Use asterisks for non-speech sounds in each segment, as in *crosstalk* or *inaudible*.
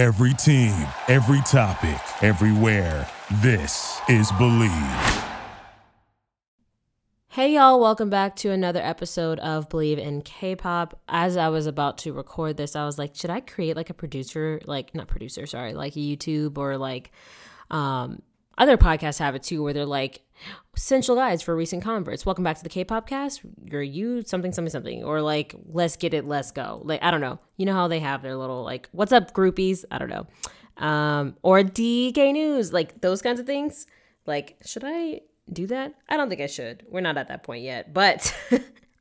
Every team, every topic, everywhere. This is Believe. Hey y'all, welcome back to another episode of Believe in K-pop. As I was about to record this, I was like, should I create like a producer, like not producer, sorry, like a YouTube or like um other podcasts have it too where they're like essential guides for recent converts. Welcome back to the K-pop cast. You're you something something something or like let's get it, let's go. Like I don't know. You know how they have their little like what's up groupies? I don't know. Um or DK news, like those kinds of things. Like should I do that? I don't think I should. We're not at that point yet. But *laughs*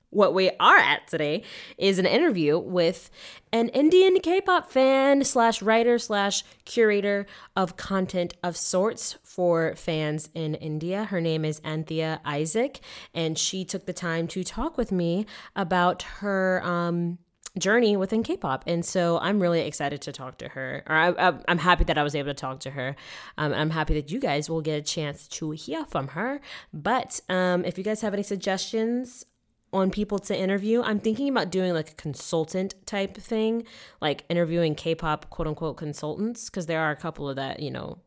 what we are at today is an interview with an Indian K-pop fan slash writer slash curator of content of sorts for fans in India. Her name is Anthea Isaac, and she took the time to talk with me about her um, journey within K-pop, and so I'm really excited to talk to her. Or I, am happy that I was able to talk to her. Um, I'm happy that you guys will get a chance to hear from her. But um, if you guys have any suggestions on people to interview, I'm thinking about doing like a consultant type thing, like interviewing K-pop quote unquote consultants, because there are a couple of that, you know,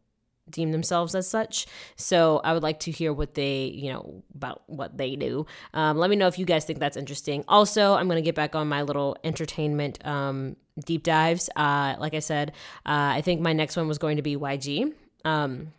deem themselves as such. So I would like to hear what they, you know, about what they do. Um, let me know if you guys think that's interesting. Also, I'm going to get back on my little entertainment um, deep dives. Uh, like I said, uh, I think my next one was going to be YG. Um,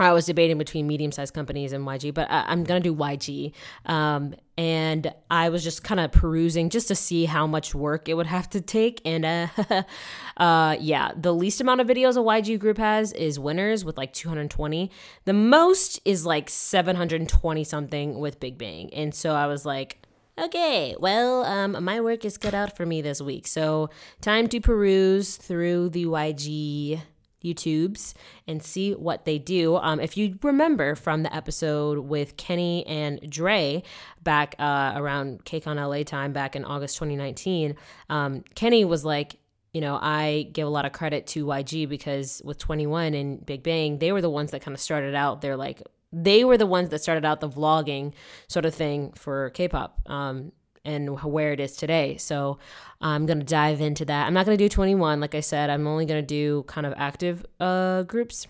I was debating between medium sized companies and YG, but I, am going to do YG. Um, and I was just kind of perusing just to see how much work it would have to take. And uh, *laughs* uh, yeah, the least amount of videos a YG group has is Winners with like 220. The most is like 720 something with Big Bang. And so I was like, okay, well, um, my work is cut out for me this week. So time to peruse through the YG YouTubes and see what they do. Um, if you remember from the episode with Kenny and Dre back uh, around KCON LA time back in August 2019, um, Kenny was like, you know, I give a lot of credit to YG because with 2NE1 and Big Bang, they were the ones that kind of started out They're like, they were the ones that started out the vlogging sort of thing for K-pop. Um, and where it is today. So I'm going to dive into that. I'm not going to do 2NE1. Like I said, I'm only going to do kind of active uh, groups.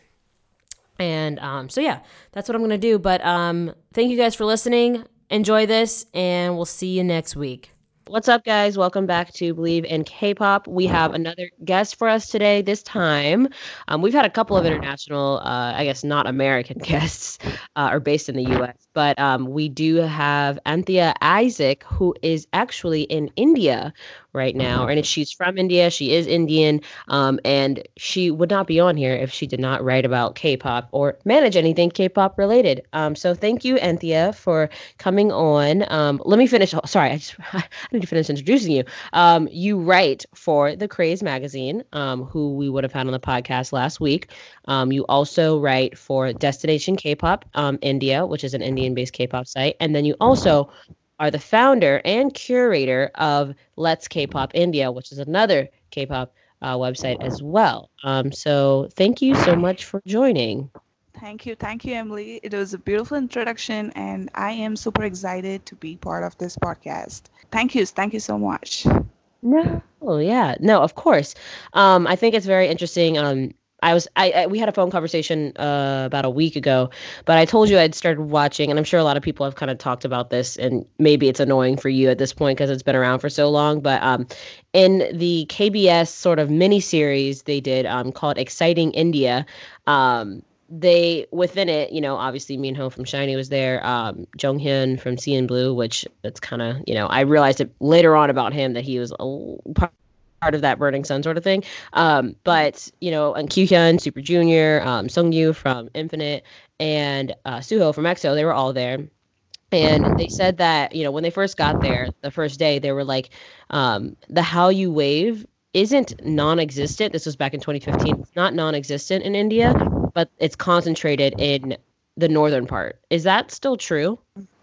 And um, so, yeah, that's what I'm going to do. But um, thank you guys for listening. Enjoy this, and we'll see you next week. What's up, guys? Welcome back to Believe in K-pop. We have another guest for us today. This time, um, we've had a couple of international, uh, I guess not American *laughs* guests, uh, are based in the U.S. But um, we do have Anthea Isaac, who is actually in India right now. And she's from India. She is Indian. Um, and she would not be on here if she did not write about K pop or manage anything K pop related. Um, so thank you, Anthea, for coming on. Um, let me finish. Oh, sorry, I just *laughs* I need to finish introducing you. Um, you write for the Craze magazine, um, who we would have had on the podcast last week. Um, you also write for Destination K-pop India, which is an Indian-based K-pop site, and then you also are the founder and curator of Let's K-pop India, which is another K-pop uh, website as well. Um, so thank you so much for joining. Thank you. Thank you, Emily. It was a beautiful introduction, and I am super excited to be part of this podcast. Thank you. Thank you so much. No, oh, yeah, no, of course. Um, I think it's very interesting. Um, I was I, I, we had a phone conversation uh, about a week ago, but I told you I'd started watching, and I'm sure a lot of people have kind of talked about this, and maybe it's annoying for you at this point because it's been around for so long. But um, in the KBS sort of mini series they did um, called "Exciting India," um, they within it, you know, obviously Minho from SHINee was there, um, Jonghyun from CNBLUE, which it's kind of, you know, I realized it later on about him that he was a part of that Burning Sun sort of thing. Um, but you know, and Kyuhyun, Super Junior, um, Sunggyu from Infinite, and uh, Suho from EXO, they were all there. And they said that you know when they first got there, the first day, they were like, um, the you Wave isn't non-existent. This was back in 2015. It's not non-existent in India, but it's concentrated in the northern part. Is that still true?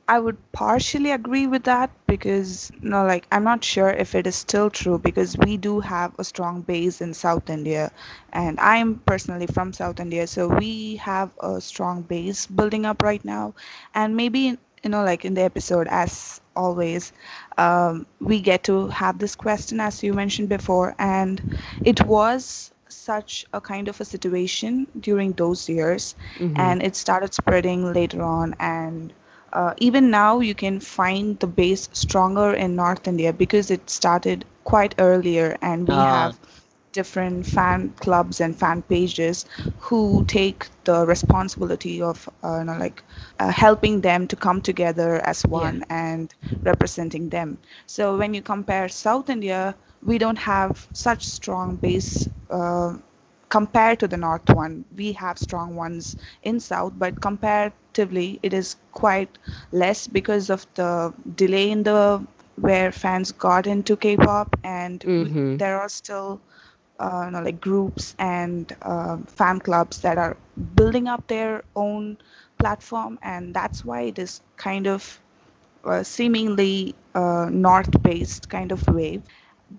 I would partially agree with that because no like I'm not sure if it is still true because we do have a strong base in South India and I'm personally from South India so we have a strong base building up right now and maybe you know like in the episode as always um, we get to have this question as you mentioned before and it was such a kind of a situation during those years, mm-hmm. and it started spreading later on. And uh, even now, you can find the base stronger in North India because it started quite earlier, and we uh. have different fan clubs and fan pages who take the responsibility of uh, you know, like uh, helping them to come together as one yeah. and representing them. So when you compare South India, we don't have such strong base uh, compared to the north one. We have strong ones in south, but comparatively, it is quite less because of the delay in the where fans got into K-pop, and mm-hmm. there are still uh, you know, like groups and uh, fan clubs that are building up their own platform, and that's why it is kind of uh, seemingly uh, north-based kind of wave.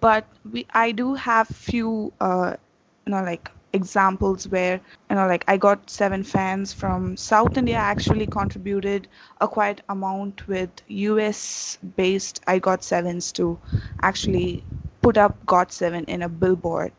But we, I do have few, uh, you know, like examples where you know like IGOT7 fans from south india actually contributed a quite amount with us based IGOT7s to actually put up GOT7 in a billboard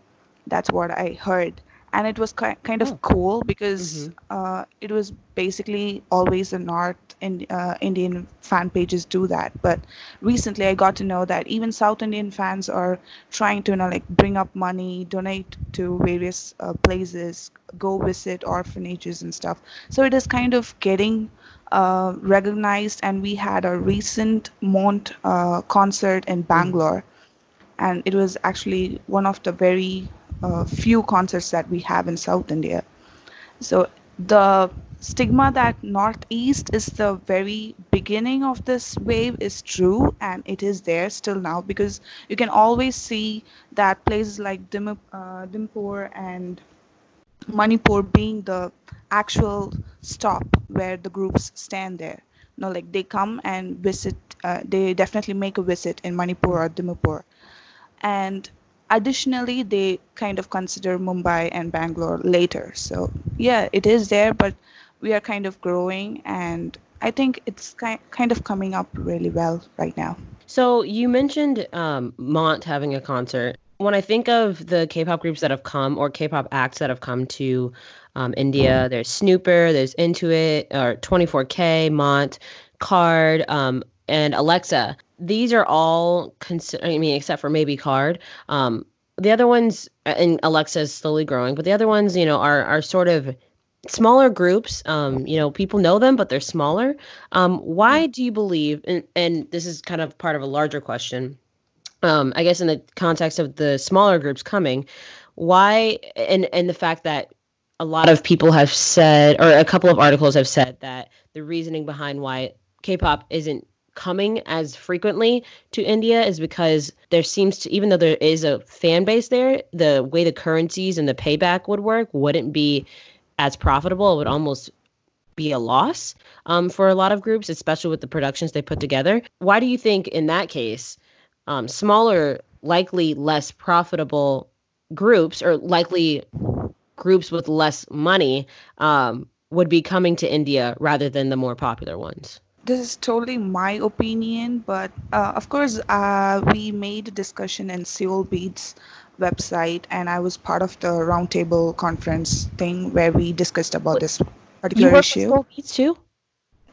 that's what I heard. And it was ki- kind of oh. cool because mm-hmm. uh, it was basically always the North in, uh, Indian fan pages do that. But recently I got to know that even South Indian fans are trying to you know, like bring up money, donate to various uh, places, go visit orphanages and stuff. So it is kind of getting uh, recognized. And we had a recent Mont uh, concert in mm. Bangalore. Mm-hmm. And it was actually one of the very uh, few concerts that we have in South India. So the stigma that Northeast is the very beginning of this wave is true and it is there still now because you can always see that places like Dim- uh, Dimpur and Manipur being the actual stop where the groups stand there. You know, like they come and visit, uh, they definitely make a visit in Manipur or Dimapur. And additionally they kind of consider mumbai and bangalore later. So yeah it is there but we are kind of growing and i think it's kind of coming up really well right now. So you mentioned um, mont having a concert. When i think of the k-pop groups that have come or k-pop acts that have come to um, india there's Snuper there's In2It or 24k mont KARD um, and AleXa these are all I mean, except for maybe KARD. Um, the other ones, uh, and AleXa is slowly growing, but the other ones, you know, are are sort of smaller groups. Um, you know, people know them, but they're smaller. Um, why do you believe? And and this is kind of part of a larger question. Um, I guess in the context of the smaller groups coming, why and and the fact that a lot of people have said, or a couple of articles have said that the reasoning behind why K-pop isn't coming as frequently to India is because there seems to, even though there is a fan base there, the way the currencies and the payback would work wouldn't be as profitable. It would almost be a loss um, for a lot of groups, especially with the productions they put together. Why do you think, in that case, um, smaller, likely less profitable groups, or likely groups with less money, um, would be coming to India rather than the more popular ones? This is totally my opinion, but uh, of course, uh, we made a discussion in Seoul Beats website, and I was part of the roundtable conference thing where we discussed about this particular you work issue. Seoul Beats too?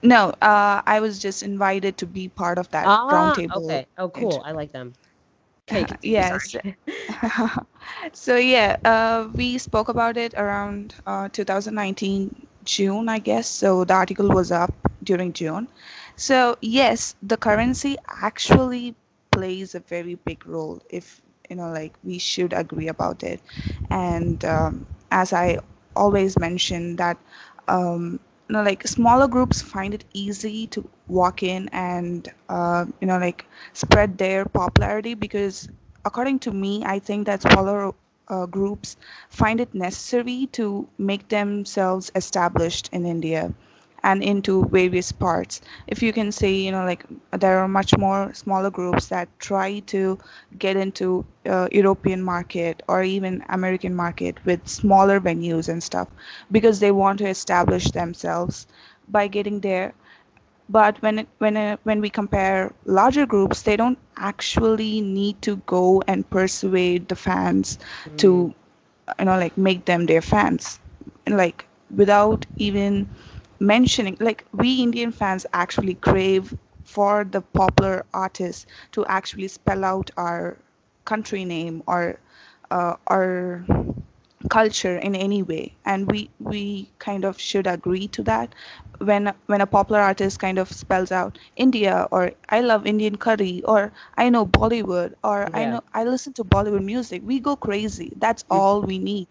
No, uh, I was just invited to be part of that ah, roundtable. Okay. Oh, cool. I like them. *laughs* Okay, yes. *laughs* so yeah, uh, we spoke about it around uh, 2019 June, I guess. So the article was up during June. So yes, the currency actually plays a very big role. If you know, like we should agree about it. And um, as I always mention that. Um, you know, like smaller groups find it easy to walk in and uh, you know like spread their popularity because according to me i think that smaller uh, groups find it necessary to make themselves established in India and into various parts. If you can say, you know, like there are much more smaller groups that try to get into uh, European market or even American market with smaller venues and stuff because they want to establish themselves by getting there but when it, when it, when we compare larger groups they don't actually need to go and persuade the fans mm. to you know like make them their fans. Like without even mentioning like we indian fans actually crave for the popular artists to actually spell out our country name or uh, our culture in any way. And we we kind of should agree to that when when a popular artist kind of spells out india or i love indian curry or i know bollywood or i know i listen to bollywood music we go crazy that's Mm. all we need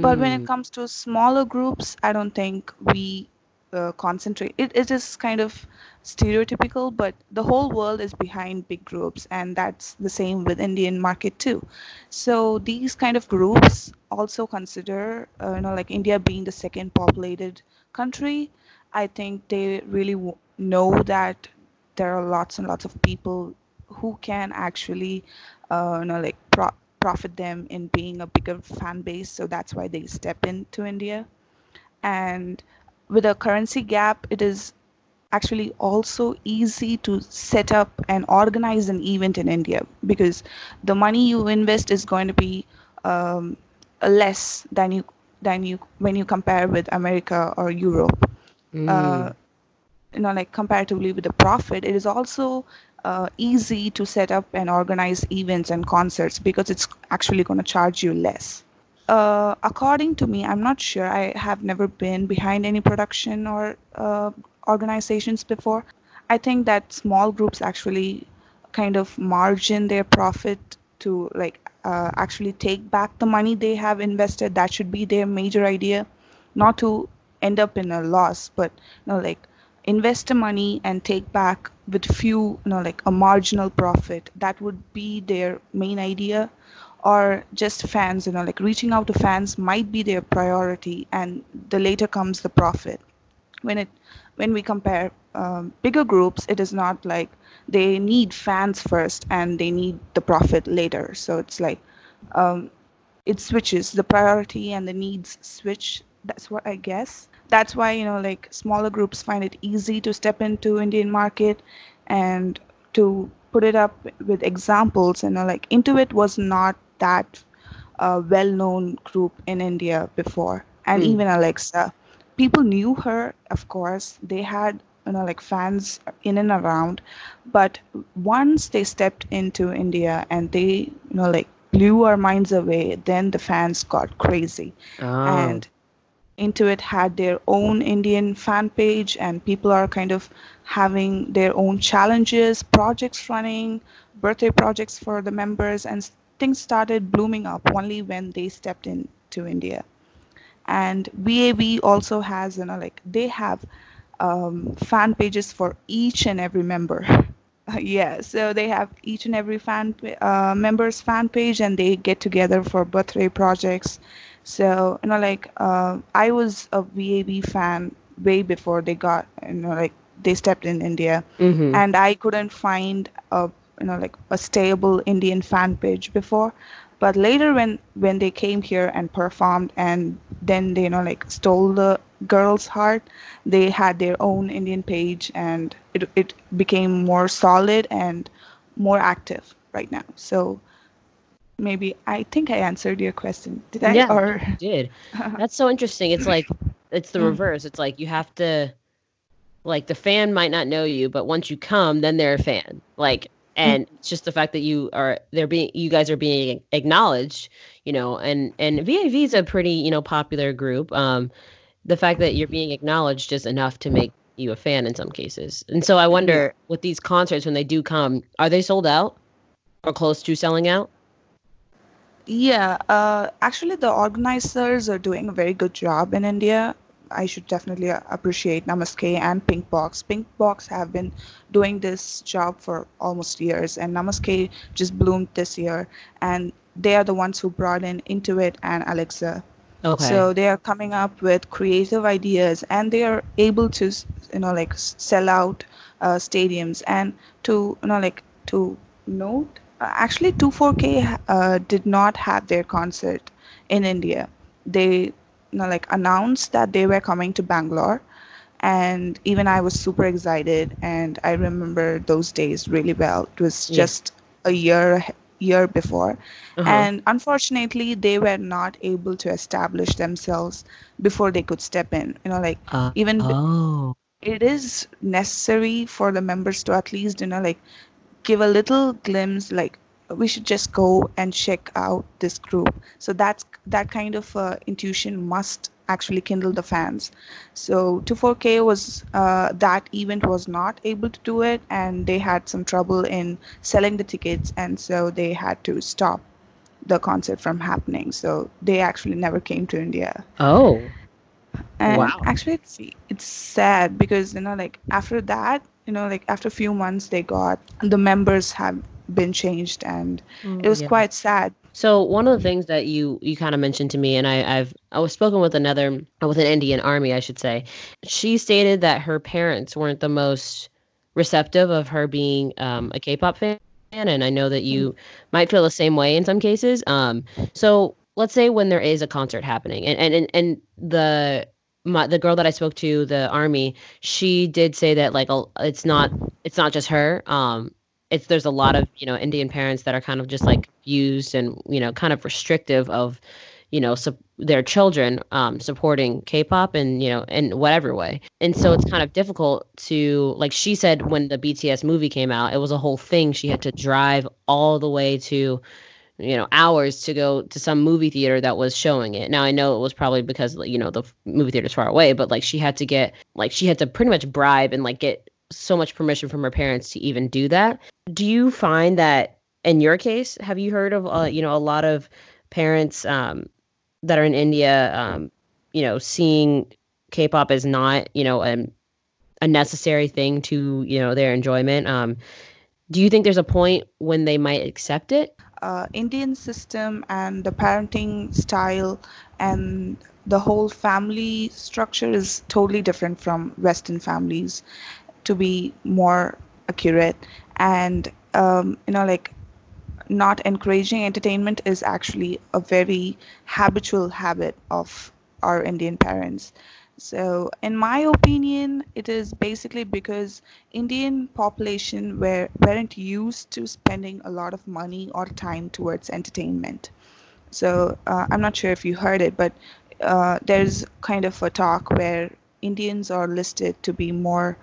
but when it comes to smaller groups, I don't think we uh, concentrate. It, it is kind of stereotypical, but the whole world is behind big groups, and that's the same with Indian market too. So these kind of groups also consider, uh, you know, like India being the second populated country. I think they really w- know that there are lots and lots of people who can actually, uh, you know, like pro- profit them in being a bigger fan base. So that's why they step into India. And with a currency gap, it is actually also easy to set up and organize an event in India because the money you invest is going to be um, less than you than you when you compare with America or Europe uh, you know like comparatively with the profit it is also uh, easy to set up and organize events and concerts because it's actually going to charge you less. Uh, according to me i'm not sure. I have never been behind any production or uh, organizations before. I think that small groups actually kind of margin their profit to like uh, actually take back the money they have invested. That should be their major idea. Not to end up in a loss but you know like invest the money and take back with few you know like a marginal profit. That would be their main idea. Or just fans you know like reaching out to fans might be their priority and the later comes the profit. When it when we compare um, bigger groups it is not like they need fans first and they need the profit later. So it's like um, it switches. The priority and the needs switch. That's what i guess that's why you know like smaller groups find it easy to step into indian market and to put it up with examples. You know like In2It was not that uh, well-known group in india before. And Mm. even AleXa. People knew her of course. They had you know like fans in and around. But once they stepped into india and they you know like blew our minds away then the fans got crazy. Oh. and In2It had their own Indian fan page, and people are kind of having their own challenges, projects running, birthday projects for the members, and things started blooming up only when they stepped into India. And VAV also has, you know, like they have um, fan pages for each and every member. *laughs* yeah, so they have each and every fan uh, member's fan page, and they get together for birthday projects. So you know, like uh, I was a VAV fan way before they got, you know, like they stepped in India, Mhm. and I couldn't find a you know like a stable Indian fan page before. But later, when when they came here and performed, and then they you know like stole the girls' heart, they had their own Indian page, and it it became more solid and more active right now. So maybe I think I answered your question. Did I? Yeah. Or did. *laughs* That's so interesting. It's like it's the Mm. reverse. It's like you have to like the fan might not know you, but once you come, then they're a fan. Like and it's just the fact that you are they're being you guys are being acknowledged, you know, and and VAV is a pretty, you know, popular group. Um the fact that you're being acknowledged is enough to make you a fan in some cases. And so I wonder with these concerts when they do come, are they sold out or close to selling out? Yeah, uh, actually, the organizers are doing a very good job in India. I should definitely appreciate Namaste and Pinkbox. Pinkbox have been doing this job for almost years, and Namaste just bloomed this year, and they are the ones who brought in In2It and AleXa. Okay. So they are coming up with creative ideas, and they are able to, you know, like sell out uh, stadiums, and to, you know, like to note, actually, 24K uh, did not have their concert in India. They, you know, like announced that they were coming to Bangalore, and even I was super excited, and I remember those days really well. It was Yeah. just a year year before uh-huh. and unfortunately they were not able to establish themselves before they could step in you know like uh, even oh. it is necessary for the members to at least you know like give a little glimpse like we should just go and check out this group. So that's that kind of uh, intuition must actually kindle the fans. So 24k was uh, that event was not able to do it and they had some trouble in selling the tickets and so they had to stop the concert from happening. So they actually never came to india. Oh. And wow. actually it's it's sad because you know like after that you know like after a few months they got the members have been changed and mm, it was yeah. quite sad so one of the things that you you kind of mentioned to me and I, i've i was spoken with another with an indian army i should say she stated that her parents weren't the most receptive of her being um, a k-pop fan and i know that you mm. might feel the same way in some cases um, so let's say when there is a concert happening and and and, and the my, the girl that I spoke to, the army, she did say that like it's not it's not just her. Um, it's there's a lot of you know Indian parents that are kind of just like used and you know kind of restrictive of you know su- their children um, supporting K-pop and you know in whatever way. And so it's kind of difficult to like she said when the BTS movie came out, it was a whole thing. She had to drive all the way to you know hours to go to some movie theater that was showing it. Now i know it was probably because you know the movie theater's far away but like she had to get like she had to pretty much bribe and like get so much permission from her parents to even do that. Do you find that in your case have you heard of uh, you know a lot of parents um, that are in india um, you know seeing k-pop as not you know a, a necessary thing to you know their enjoyment? Um, do you think there's a point when they might accept it uh, Indian system and the parenting style and the whole family structure is totally different from Western families, to be more accurate. And um, you know, like not encouraging entertainment is actually a very habitual habit of our Indian parents. So, in my opinion, it is basically because Indian population were weren't used to spending a lot of money or time towards entertainment. So, uh, I'm not sure if you heard it, but uh, there's kind of a talk where Indians are listed to be more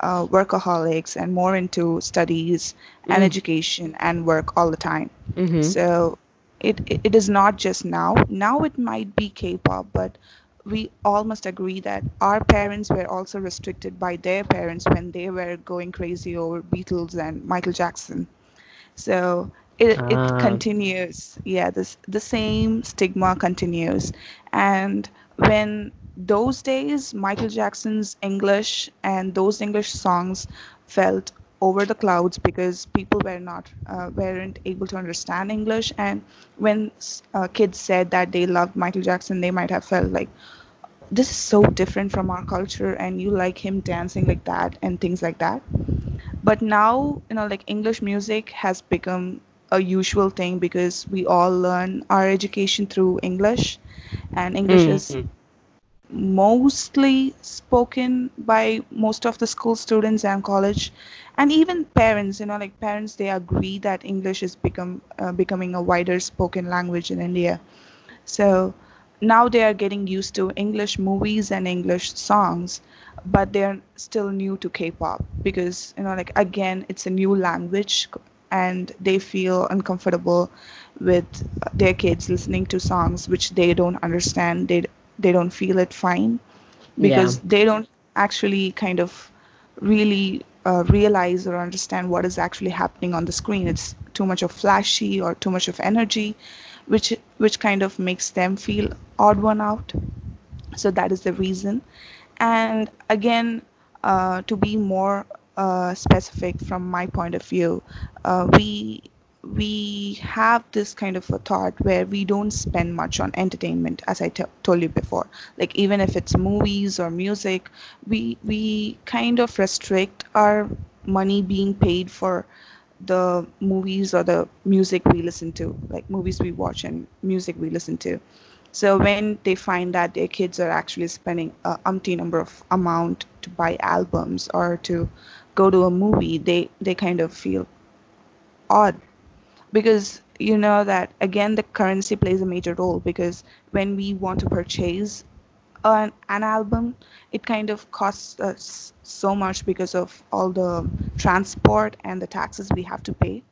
uh, workaholics and more into studies mm. and education and work all the time. Mm-hmm. So, it, it is not just now. Now it might be K-pop, but we all must agree that our parents were also restricted by their parents when they were going crazy over Beatles and Michael Jackson. So it, it ah. continues. Yeah, this the same stigma continues. And when those days Michael Jackson's English and those English songs felt over the clouds because people were not uh, weren't able to understand English and when uh, kids said that they loved Michael Jackson they might have felt like this is so different from our culture and you like him dancing like that and things like that but now you know like english music has become a usual thing because we all learn our education through english and english mm-hmm. is mostly spoken by most of the school students and college and even parents you know like parents they agree that english is become uh, becoming a wider spoken language in india so now they are getting used to English movies and English songs, but they're still new to K-pop because you know like again it's a new language and they feel uncomfortable with their kids listening to songs which they don't understand. They they don't feel it fine because yeah. they don't actually kind of really uh, realize or understand what is actually happening on the screen. It's too much of flashy or too much of energy which which kind of makes them feel odd one out. So that is the reason. And again uh, to be more uh, specific from my point of view uh, we we have this kind of a thought where we don't spend much on entertainment as I t- told you before. Like even if it's movies or music we we kind of restrict our money being paid for the movies or the music we listen to, like movies we watch and music we listen to. So when they find that their kids are actually spending a umpty number of amount to buy albums or to go to a movie, they they kind of feel odd because you know that again the currency plays a major role because when we want to purchase an, an album it kind of costs us so much because of all the transport and the taxes we have to pay.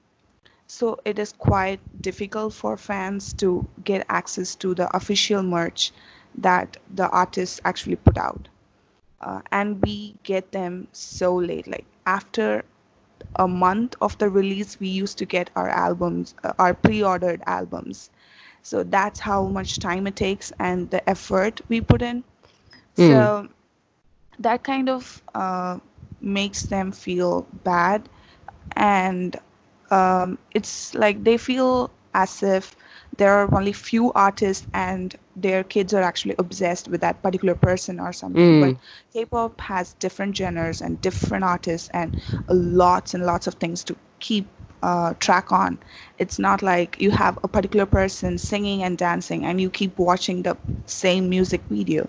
So it is quite difficult for fans to get access to the official merch that the artists actually put out. Uh, and we get them so late. Like after a month of the release we used to get our albums uh, our pre-ordered albums so that's how much time it takes and the effort we put in Mm. so that kind of uh, makes them feel bad and um, it's like they feel as if there are only few artists and their kids are actually obsessed with that particular person or something Mm. but k-pop has different genres and different artists and lots and lots of things to keep uh, track on. It's not like you have a particular person singing and dancing and you keep watching the same music video.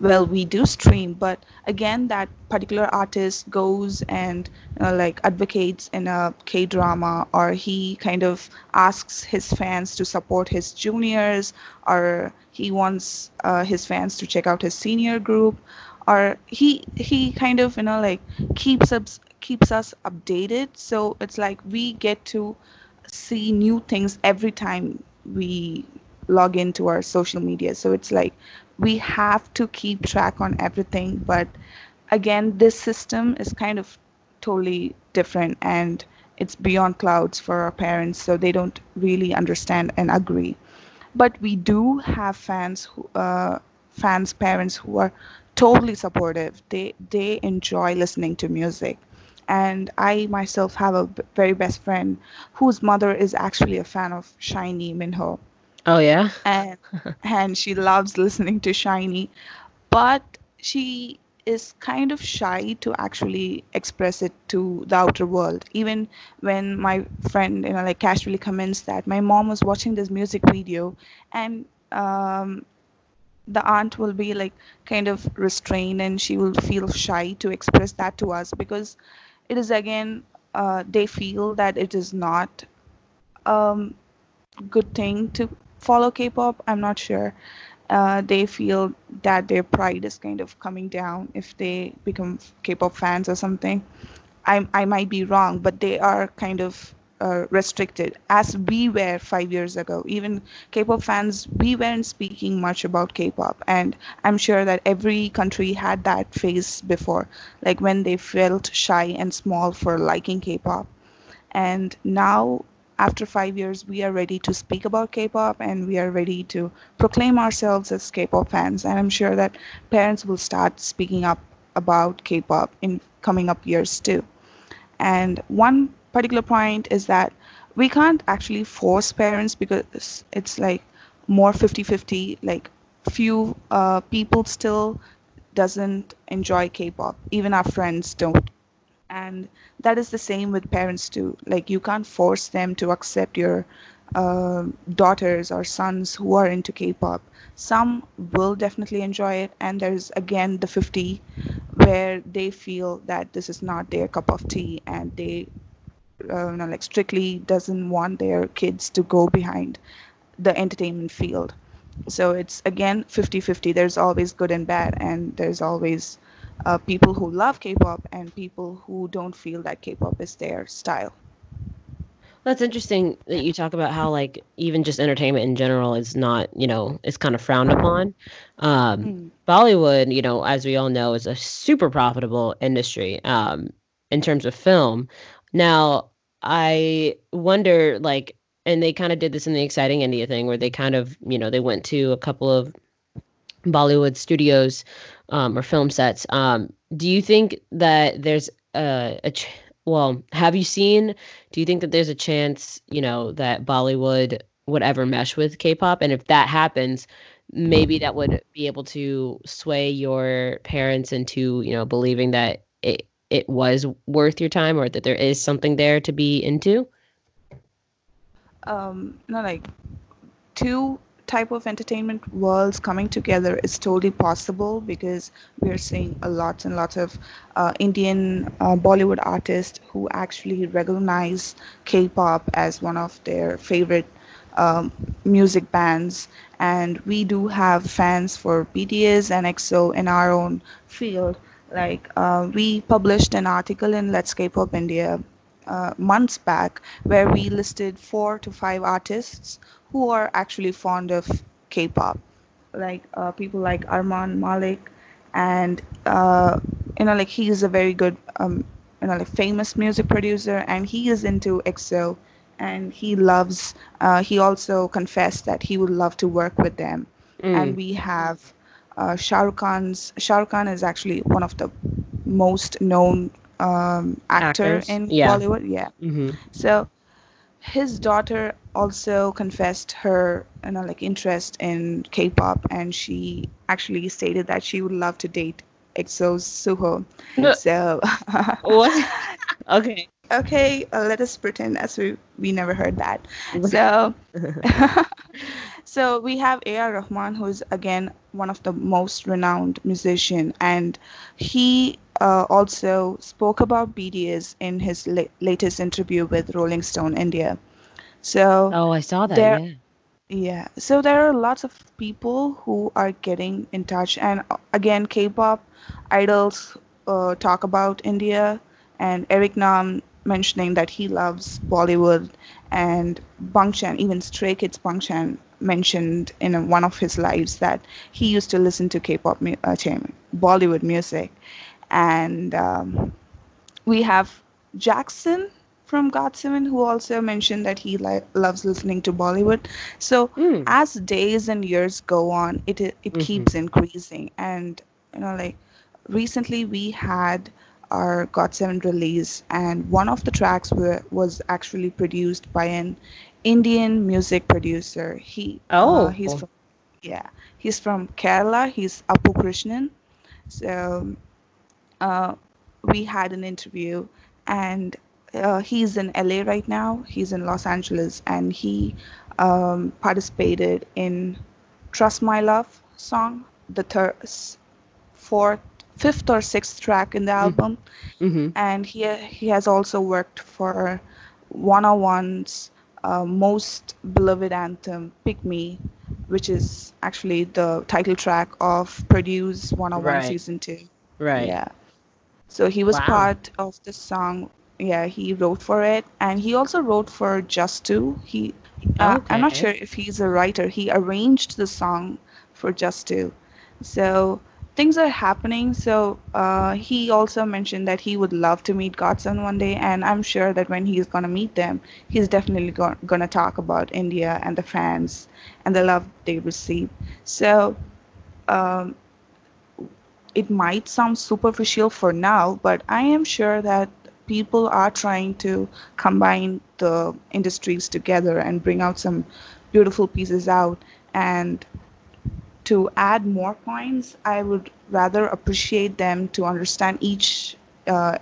Well we do stream but again that particular artist goes and like advocates in a k drama or he kind of asks his fans to support his juniors or he wants uh, his fans to check out his senior group or he he kind of you know like keeps us keeps us updated. So it's like we get to see new things every time we log into our social media. So it's like we have to keep track on everything. But again this system is kind of totally different and it's beyond clouds for our parents so they don't really understand and agree. But we do have fans who uh, fans parents who are totally supportive. They they enjoy listening to music. And i myself have a very best friend whose mother is actually a fan of SHINee minho. Oh yeah. and *laughs* and she loves listening to SHINee. But she is kind of shy to actually express it to the outer world. Even when my friend you know like casually comments that my mom was watching this music video and um the aunt will be like kind of restrained and she will feel shy to express that to us because it is again uh, they feel that it is not um good thing to follow K-pop. I'm not sure. Uh, they feel that their pride is kind of coming down if they become K-pop fans or something. I I might be wrong, but they are kind of uh, restricted as we were five years ago. Even K-pop fans, we weren't speaking much about K-pop, and I'm sure that every country had that phase before, like when they felt shy and small for liking K-pop. And now after five years we are ready to speak about k-pop and we are ready to proclaim ourselves as k-pop fans. And i'm sure that parents will start speaking up about k-pop in coming up years too. And one particular point is that we can't actually force parents because it's like more 50-50 like few uh, people still doesn't enjoy k-pop. Even our friends don't. And that is the same with parents too. Like you can't force them to accept your uh, daughters or sons who are into k-pop. Some will definitely enjoy it. And there's again the 50 where they feel that this is not their cup of tea and they uh, you know, like strictly doesn't want their kids to go behind the entertainment field so it's again 50-50 there's always good and bad and there's always uh, people who love K-pop and people who don't feel that K-pop is their style. That's interesting that you talk about how like even just entertainment in general is not, you know, it's kind of frowned upon. Um, Mm. Bollywood, you know, as we all know, is a super profitable industry um, in terms of film. Now, I wonder, like, and they kind of did this in the Exciting India thing, where they kind of, you know, they went to a couple of Bollywood studios um, or film sets. Um, do you think that there's a, a ch- well, have you seen? Do you think that there's a chance, you know, that Bollywood would ever mesh with K-pop? And if that happens, maybe that would be able to sway your parents into, you know, believing that it it was worth your time or that there is something there to be into. Um, no, like two type of entertainment worlds coming together is totally possible because we are seeing a lots and lots of uh, Indian uh, Bollywood artists who actually recognize K-pop as one of their favorite um, music bands, and we do have fans for BTS and EXO in our own field. Like uh, we published an article in Let's K-pop India uh, months back where we listed four to five artists who are actually fond of K-pop, like uh, people like Armaan Malik, and uh, you know, like he is a very good, um, you know, like famous music producer, and he is into EXO, and he loves. Uh, he also confessed that he would love to work with them, Mm. and we have uh, Shah Rukh Khan's. Shah Rukh Khan is actually one of the most known um, actor Actors, in yeah. Bollywood. Yeah. Mm-hmm. So his daughter also confessed her you know like interest in K-pop and she actually stated that she would love to date EXO's Suho. No. So *laughs* What? Okay. okay, uh, let us pretend as we we never heard that. *laughs* So *laughs* so we have A.R. Rahman who's again one of the most renowned musician and he uh, also spoke about BTS in his la- latest interview with Rolling Stone India. So Oh, I saw that. There- yeah. yeah, so there are lots of people who are getting in touch, and again, K-pop idols uh, talk about India, and Eric Nam mentioning that he loves Bollywood, and Bangchan, even Stray Kids Bangchan mentioned in one of his lives that he used to listen to K-pop, mu- uh, Bollywood music, and um, we have Jackson from GOT7 who also mentioned that he li- loves listening to Bollywood. So Mm. as days and years go on, it it, Mhm. keeps increasing. And you know, like recently we had our GOT7 release, and one of the tracks were, was actually produced by an Indian music producer. He Oh. uh, he's from yeah he's from Kerala. He's Apu Krishnan. So uh, we had an interview, and uh, he's in LA right now. He's in Los Angeles, and he um, participated in "Trust My Love" song, the third, fourth, fifth or sixth track in the album, Mm-hmm. and he he has also worked for 101's uh, most beloved anthem, "Pick Me," which is actually the title track of Produce 101 Right. season two. Right. Yeah. So he was Wow. part of the song. Yeah, he wrote for it, and he also wrote for Jus2. He, uh, I'm not sure if he's a writer. He arranged the song for Jus2. So things are happening. So uh, he also mentioned that he would love to meet GOT7 one day, and I'm sure that when he's gonna meet them, he's definitely go- gonna talk about India and the fans and the love they receive. So. Um, it might sound superficial for now, but I am sure that people are trying to combine the industries together and bring out some beautiful pieces out. And to add more points, I would rather appreciate them to understand each, uh,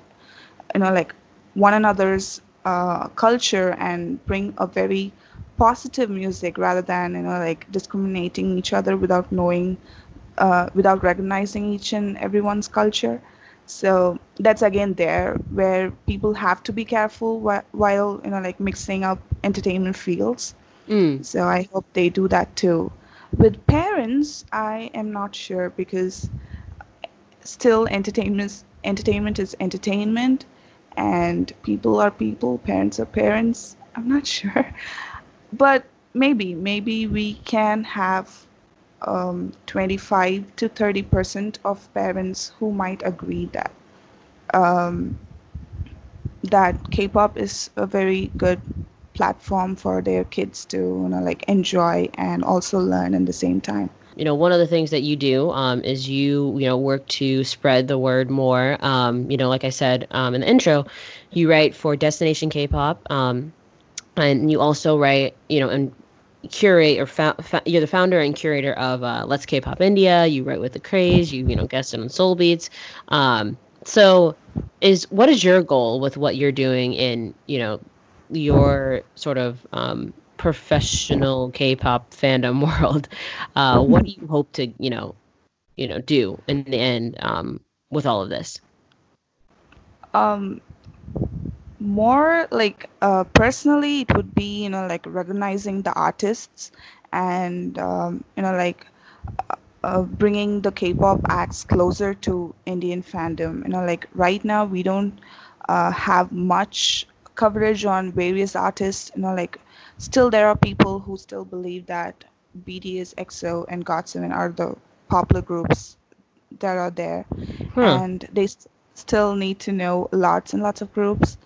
you know, like one another's uh, culture and bring a very positive music rather than, you know, like discriminating each other without knowing uh, without recognizing each and everyone's culture. So that's again there where people have to be careful whi- while you know like mixing up entertainment fields. Mm. So I hope they do that too. With parents, I am not sure because still entertainment entertainment is entertainment and people are people, parents are parents. I'm not *laughs* sure. But maybe maybe we can have um, 25 to 30 percent of parents who might agree that um, that K-pop is a very good platform for their kids to you know like enjoy and also learn at the same time. you know one of the things that you do um, is you you know work to spread the word more. Um, you know like i said um, in the intro you write for destination k-pop um, and you also write you know and curate or fou- fou- you're the founder and curator of uh, let's k-pop india. You write with the craze. You you know guested on Seoul Beats. Um, so is what is your goal with what you're doing in you know your sort of um, professional K-pop fandom *laughs* world, uh, what do you hope to you know, you know, do in the end um, with all of this? Um, more like uh, personally, it would be you know like recognizing the artists and um, you know like uh, uh, bringing the K-pop acts closer to Indian fandom. You know, like right now we don't uh, have much coverage on various artists. You know, like still there are people who still believe that BTS, EXO, and GOT7 are the popular groups that are there, Hmm. and they s- still need to know lots and lots of groups.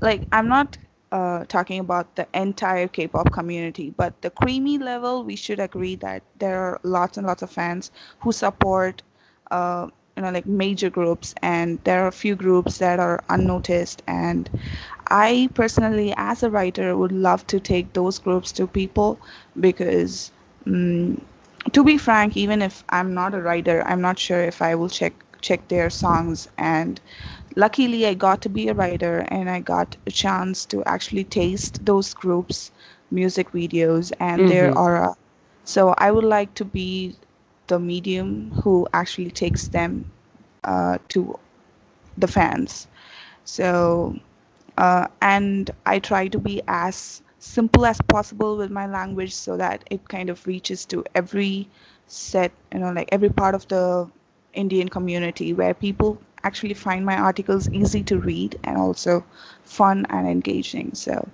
Like I'm not uh, talking about the entire K-pop community, but the creamy level, we should agree that there are lots and lots of fans who support, uh, you know, like major groups, and there are a few groups that are unnoticed. And I personally, as a writer, would love to take those groups to people because, mm to be frank, even if I'm not a writer, I'm not sure if I will check check their songs and luckily I got to be a writer and I got a chance to actually taste those groups music videos and their Mhm. aura. So I would like to be the medium who actually takes them uh, to the fans. So uh, and I try to be as simple as possible with my language so that it kind of reaches to every set, you know, like every part of the Indian community where people actually find my articles easy to read and also fun and engaging. So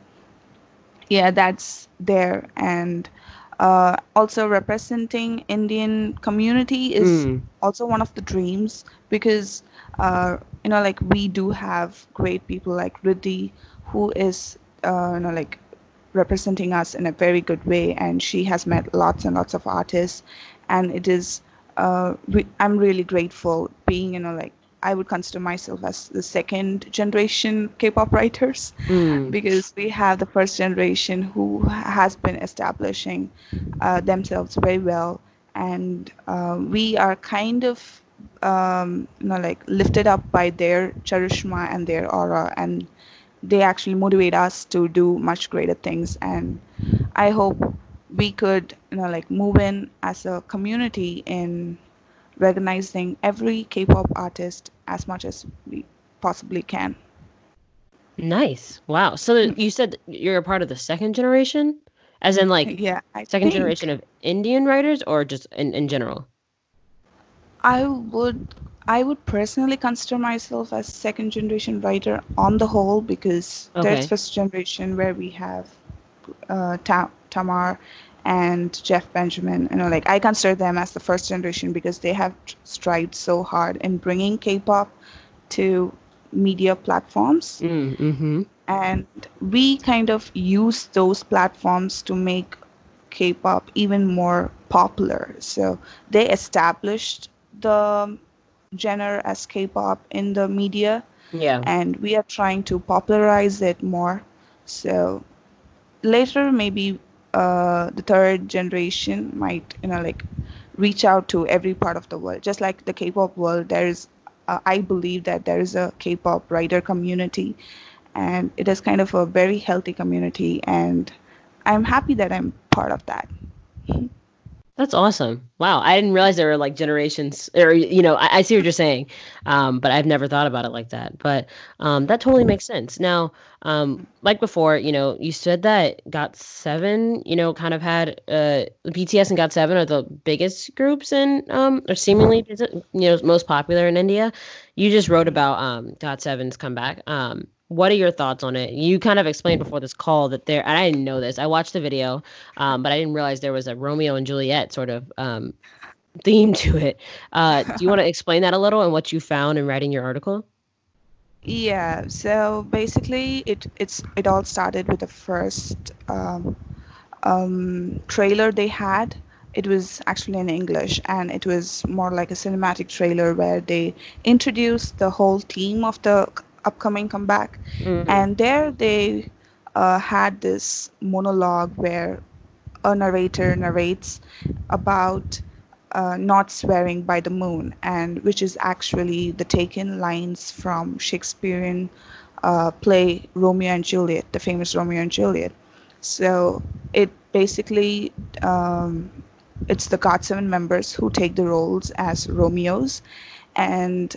yeah, that's there. And uh, also representing Indian community is Mm. also one of the dreams because uh, you know like we do have great people like Riddhi who is uh, you know like representing us in a very good way and she has met lots and lots of artists and it is uh, re- I'm really grateful being you know like I would consider myself as the second generation K-pop writers Mm. because we have the first generation who has been establishing uh, themselves very well and uh, we are kind of um, you know like lifted up by their charisma and their aura and they actually motivate us to do much greater things and i hope we could you know like move in as a community in recognizing every k-pop artist as much as we possibly can Nice. Wow. So you said you're a part of the second generation, as in like yeah i second think generation of Indian writers, or just in, in general? I would I would personally consider myself as second generation writer on the whole because Okay. there's first generation where we have uh, Ta- Tamar and Jeff Benjamin. You know, like I consider them as the first generation because they have strived so hard in bringing K-pop to media platforms Mm, mm-hmm. and we kind of use those platforms to make K-pop even more popular. So they established the genre as K-pop in the media, Yeah. and we are trying to popularize it more. So later, maybe uh, the third generation might, you know, like reach out to every part of the world. Just like the K-pop world, there is, uh, I believe that there is a K-pop writer community, and it is kind of a very healthy community, and I'm happy that I'm part of that. *laughs* That's awesome. Wow. I didn't realize there were like generations or you know, I, I see what you're saying. Um, but I've never thought about it like that. But um that totally makes sense. Now, um, like before, you know, you said that GOT7, you know, kind of had uh BTS and GOT7 are the biggest groups in um or seemingly you know most popular in India. You just wrote about um GOT7's comeback. Um what are your thoughts on it? You kind of explained before this call that there, and I didn't know this. I watched the video, um, but I didn't realize there was a Romeo and Juliet sort of um, theme to it. Uh, do you *laughs* want to explain that a little and what you found in writing your article? Yeah, so basically it it's it all started with the first um, um, trailer they had. It was actually in English and it was more like a cinematic trailer where they introduced the whole team of the upcoming comeback. Mm. And there they uh, had this monologue where a narrator narrates about uh, not swearing by the moon, and which is actually the taken lines from Shakespearean uh, play Romeo and Juliet, the famous Romeo and Juliet. So it basically um, it's the GOT7 members who take the roles as Romeos, and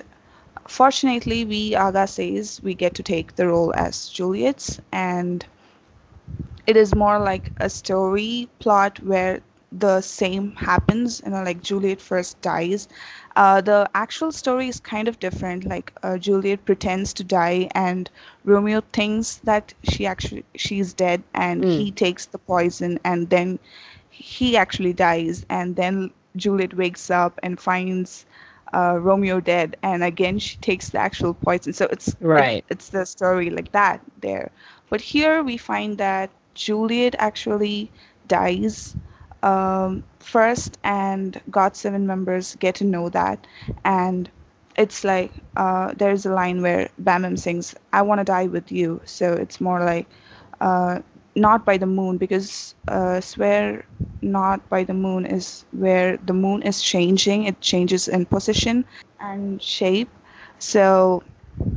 fortunately, we Ahgase we get to take the role as Juliets, and it is more like a story plot where the same happens. You know, like Juliet first dies. Uh, the actual story is kind of different. Like uh, Juliet pretends to die, and Romeo thinks that she actually she's dead, and Mm. he takes the poison, and then he actually dies, and then Juliet wakes up and finds uh, Romeo dead, and again she takes the actual poison. So it's Right. it's the story like that there. But here we find that Juliet actually dies um, first, and GOT7 members get to know that, and it's like uh, there's a line where BamBam sings, "I want to die with you." So it's more like uh, not by the moon because uh, swear not by the moon is where the moon is changing. It changes in position and shape. So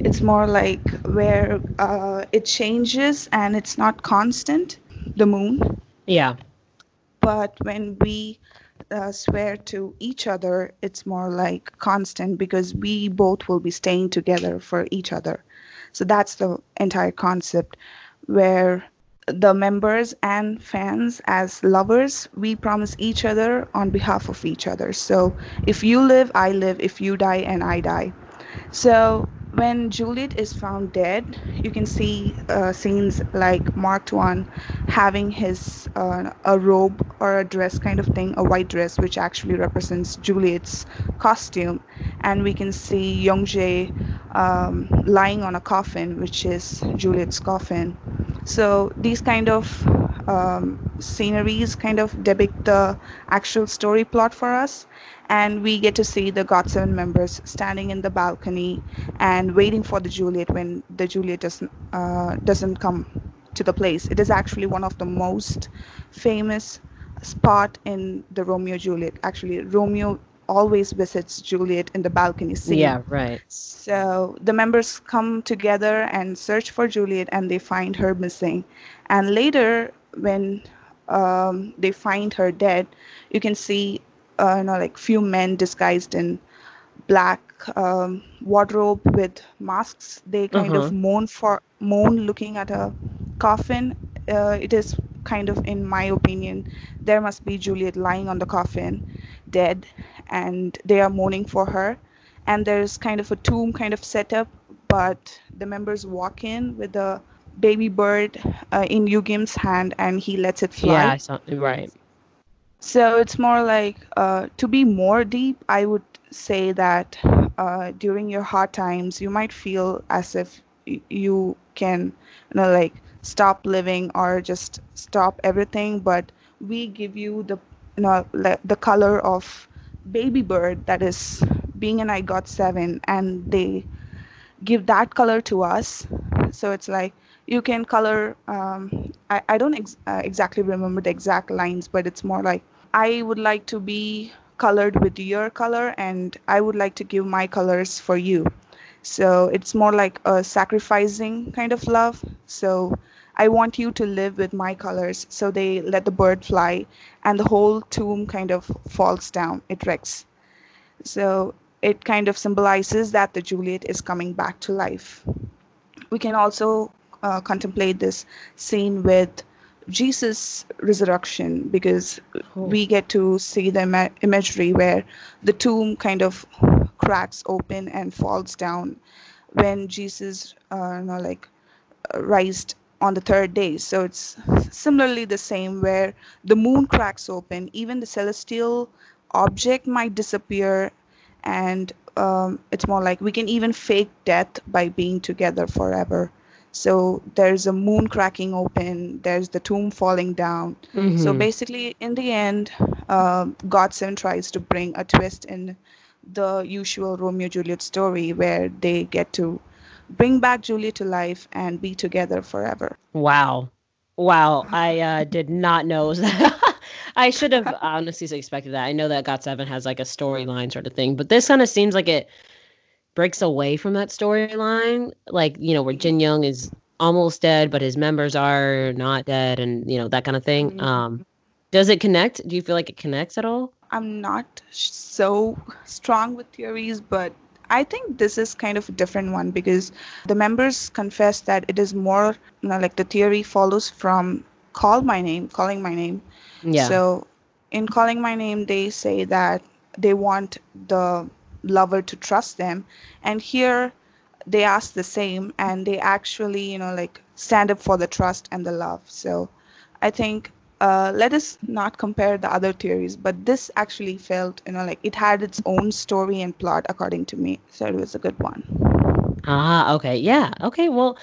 it's more like where uh, it changes and it's not constant, the moon. Yeah. But when we uh, swear to each other, it's more like constant because we both will be staying together for each other. So that's the entire concept where the members and fans as lovers we promise each other on behalf of each other. So if you live i live. If you die and i die. So when Juliet is found dead, you can see uh, scenes like Mark Tuan having his uh, a robe or a dress kind of thing, a white dress, which actually represents Juliet's costume, and we can see Youngjae um, lying on a coffin, which is Juliet's coffin. So these kind of um, sceneries kind of depict the actual story plot for us and we get to see the GOT7 members standing in the balcony and waiting for the Juliet when the Juliet doesn't uh, doesn't come to the place. It is actually one of the most famous spot in the Romeo Juliet. Actually, Romeo always visits Juliet in the balcony scene. Yeah, right. So the members come together and search for Juliet, and they find her missing. And later, when um, they find her dead, you can see, uh, you know, like few men disguised in black um, wardrobe with masks. They kind Uh-huh. of moan for moan, looking at a coffin. Uh, it is kind of, in my opinion, there must be Juliet lying on the coffin, dead, and they are mourning for her. And there's kind of a tomb kind of setup, but the members walk in with a baby bird uh, in Yugyeom's hand, and he lets it fly. Yeah, I saw right. So it's more like uh, to be more deep, I would say that uh, during your hard times, you might feel as if you can, you know, like stop living or just stop everything. But we give you the, you know, the color of baby bird that is being an IGOT7, and they give that color to us. So it's like you can color. Um, I I don't ex- uh, exactly remember the exact lines, but it's more like I would like to be colored with your color, and I would like to give my colors for you. So it's more like a sacrificing kind of love. So I want you to live with my colors. So they let the bird fly, and the whole tomb kind of falls down. It wrecks. So it kind of symbolizes that the Juliet is coming back to life. We can also uh, contemplate this scene with Jesus' resurrection because we get to see the ima- imagery where the tomb kind of cracks open and falls down when Jesus, uh, you know, like uh, rised on the third day. So it's similarly the same where the moon cracks open, even the celestial object might disappear, and um, it's more like we can even fake death by being together forever. So there's a moon cracking open, there's the tomb falling down. So Mhm. basically, in the end, um, GOT7 tries to bring a twist in the usual Romeo Juliet story where they get to bring back Juliet to life and be together forever. Wow. Wow. I uh, did not know *laughs* that. I should have honestly expected that. I know that GOT7 has like a storyline sort of thing, but this kind of seems like it breaks away from that storyline. Like, you know, where Jin Young is almost dead, but his members are not dead, and you know that kind of thing. Mm-hmm. Um, does it connect? Do you feel like it connects at all? I'm not so strong with theories, but I think this is kind of a different one because the members confess that it is more, you know, like the theory follows from call my name, calling my name. Yeah. So in calling my name, they say that they want the lover to trust them. And here they ask the same and they actually, you know, like stand up for the trust and the love. So I think uh, let us not compare the other theories, but this actually felt, you know, like it had its own story and plot according to me. So it was a good one. Ah, okay. Yeah. Okay. Well,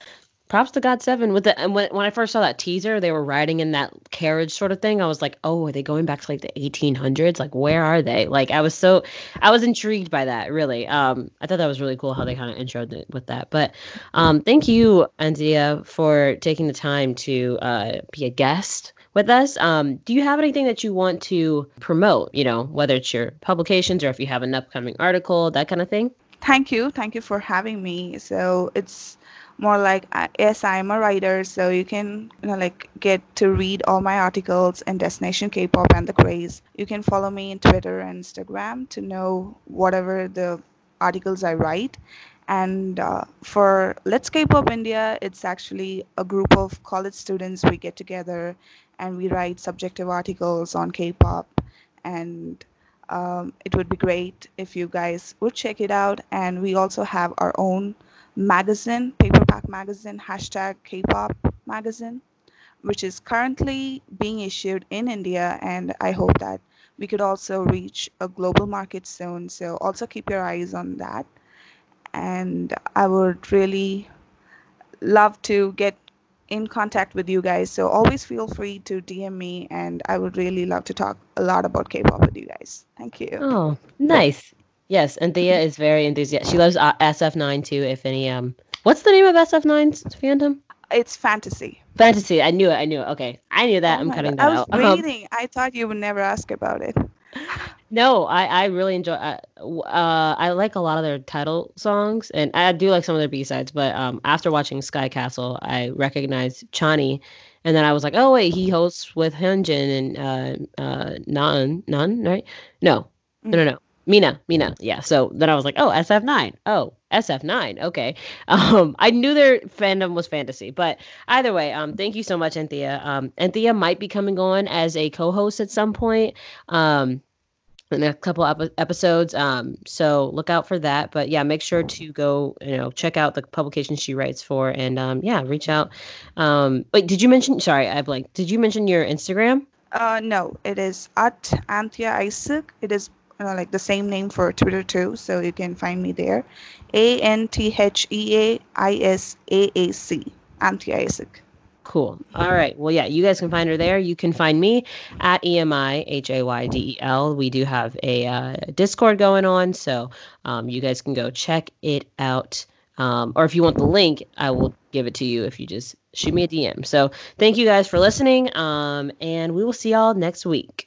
props to GOT7 with the and when, when I first saw that teaser, they were riding in that carriage sort of thing. I was like, oh, are they going back to like the 1800s? Like, where are they? Like, I was so I was intrigued by that. Really, um, I thought that was really cool how they kind of introed it with that. But um, thank you, Anthea, for taking the time to uh, be a guest with us. Um, do you have anything that you want to promote? You know, whether it's your publications or if you have an upcoming article, that kind of thing. Thank you, thank you for having me. So it's more like uh, yes i'm a writer so you can you know like get to read all my articles in destination k-pop and the craze. You can follow me in twitter and instagram to know whatever the articles i write. And uh, for let's k-pop india it's actually a group of college students. We get together and we write subjective articles on k-pop. And um, it would be great if you guys would check it out. And we also have our own magazine, paperback magazine, hashtag K-pop magazine, which is currently being issued in India, and I hope that we could also reach a global market soon. So also keep your eyes on that. And I would really love to get in contact with you guys. So always feel free to DM me, and I would really love to talk a lot about K-pop with you guys. Thank you. Oh, nice. Yes, Anthea is very enthusiastic. She loves uh, SF9 too. If any, um, what's the name of SF9's fandom? It's fantasy. Fantasy. I knew it. I knew it. Okay, I knew that. Oh I'm cutting God. that out. I was out. Reading. Um, I thought you would never ask about it. *laughs* No, I I really enjoy. Uh, uh, I like a lot of their title songs, and I do like some of their B sides. But um, after watching Sky Castle, I recognized Chani, and then I was like, oh wait, he hosts with Hyunjin and uh uh Nan Nan right? No, no, no, no. Mina, Mina. Yeah. So then I was like, oh, SF9. Oh, SF9. Okay. *laughs* Um, I knew their fandom was fantasy, but either way, um, thank you so much, Anthea. Um, Anthea might be coming on as a co-host at some point. Um, in a couple ep- episodes. Um, so look out for that. But yeah, make sure to go, you know, check out the publications she writes for, and um, yeah, reach out. Um, wait, did you mention? Sorry, I blanked. Did you mention your Instagram? Uh, no, it is at Anthea Isaac. It is you know, like the same name for Twitter too, so you can find me there. A N T H E A I S A A C. Anthea Isaac. Cool. All right. Well, yeah, you guys can find her there. You can find me at EMI H A Y D E L. We do have a uh, Discord going on, so um, you guys can go check it out. Um, or if you want the link, I will give it to you if you just shoot me a DM. So thank you guys for listening, um, and we will see y'all next week.